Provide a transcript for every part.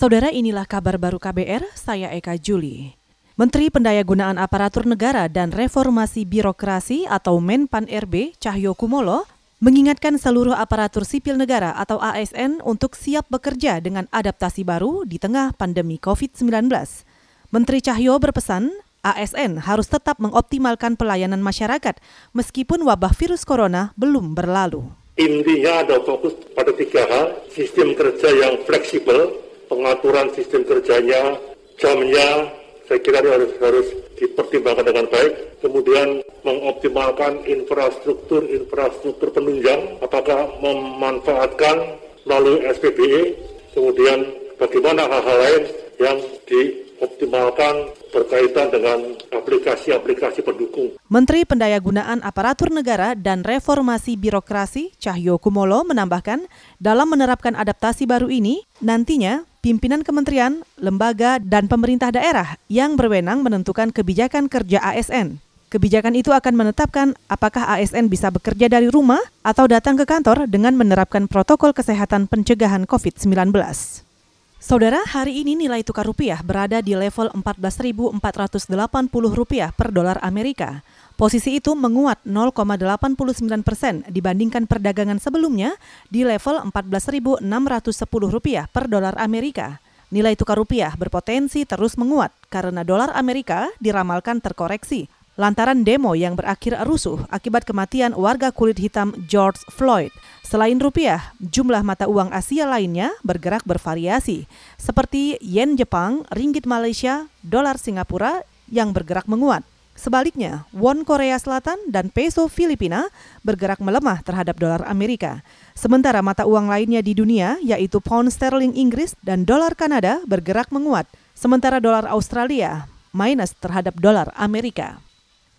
Saudara inilah kabar baru KBR, saya Eka Juli. Menteri Pendayagunaan Aparatur Negara dan Reformasi Birokrasi atau Menpan RB Cahyo Kumolo mengingatkan seluruh aparatur sipil negara atau ASN untuk siap bekerja dengan adaptasi baru di tengah pandemi COVID-19. Menteri Cahyo berpesan, ASN harus tetap mengoptimalkan pelayanan masyarakat meskipun wabah virus corona belum berlalu. Intinya ada fokus pada tiga hal, sistem kerja yang fleksibel, pengaturan sistem kerjanya, jamnya, saya kira ini harus harus dipertimbangkan dengan baik. Kemudian mengoptimalkan infrastruktur-infrastruktur penunjang, apakah memanfaatkan melalui SPBE, kemudian bagaimana hal-hal lain yang dioptimalkan berkaitan dengan aplikasi-aplikasi pendukung. Menteri Pendayagunaan Aparatur Negara dan Reformasi Birokrasi Cahyo Kumolo menambahkan, dalam menerapkan adaptasi baru ini, nantinya pimpinan kementerian, lembaga, dan pemerintah daerah yang berwenang menentukan kebijakan kerja ASN. Kebijakan itu akan menetapkan apakah ASN bisa bekerja dari rumah atau datang ke kantor dengan menerapkan protokol kesehatan pencegahan COVID-19. Saudara, hari ini nilai tukar rupiah berada di level 14.480 rupiah per dolar Amerika. Posisi itu menguat 0,89 persen dibandingkan perdagangan sebelumnya di level 14.610 rupiah per dolar Amerika. Nilai tukar rupiah berpotensi terus menguat karena dolar Amerika diramalkan terkoreksi lantaran demo yang berakhir rusuh akibat kematian warga kulit hitam George Floyd. Selain rupiah, jumlah mata uang Asia lainnya bergerak bervariasi, seperti yen Jepang, ringgit Malaysia, dolar Singapura yang bergerak menguat. Sebaliknya, won Korea Selatan dan peso Filipina bergerak melemah terhadap dolar Amerika. Sementara mata uang lainnya di dunia, yaitu pound sterling Inggris dan dolar Kanada bergerak menguat. Sementara dolar Australia minus terhadap dolar Amerika.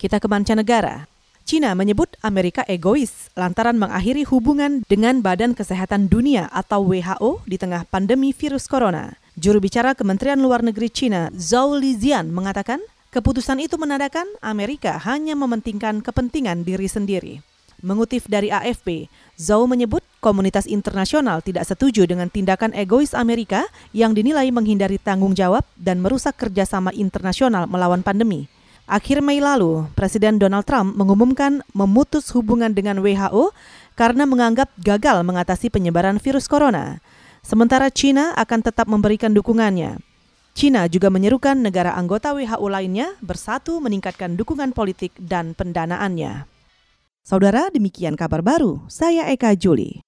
Kita ke mancanegara. Cina menyebut Amerika egois lantaran mengakhiri hubungan dengan Badan Kesehatan Dunia atau WHO di tengah pandemi virus corona. Juru bicara Kementerian Luar Negeri Cina, Zhao Lijian, mengatakan keputusan itu menandakan Amerika hanya mementingkan kepentingan diri sendiri. Mengutip dari AFP, Zhao menyebut komunitas internasional tidak setuju dengan tindakan egois Amerika yang dinilai menghindari tanggung jawab dan merusak kerjasama internasional melawan pandemi. Akhir Mei lalu, Presiden Donald Trump mengumumkan memutus hubungan dengan WHO karena menganggap gagal mengatasi penyebaran virus corona. Sementara China akan tetap memberikan dukungannya. China juga menyerukan negara anggota WHO lainnya bersatu meningkatkan dukungan politik dan pendanaannya. Saudara, demikian kabar baru. Saya Eka Juli.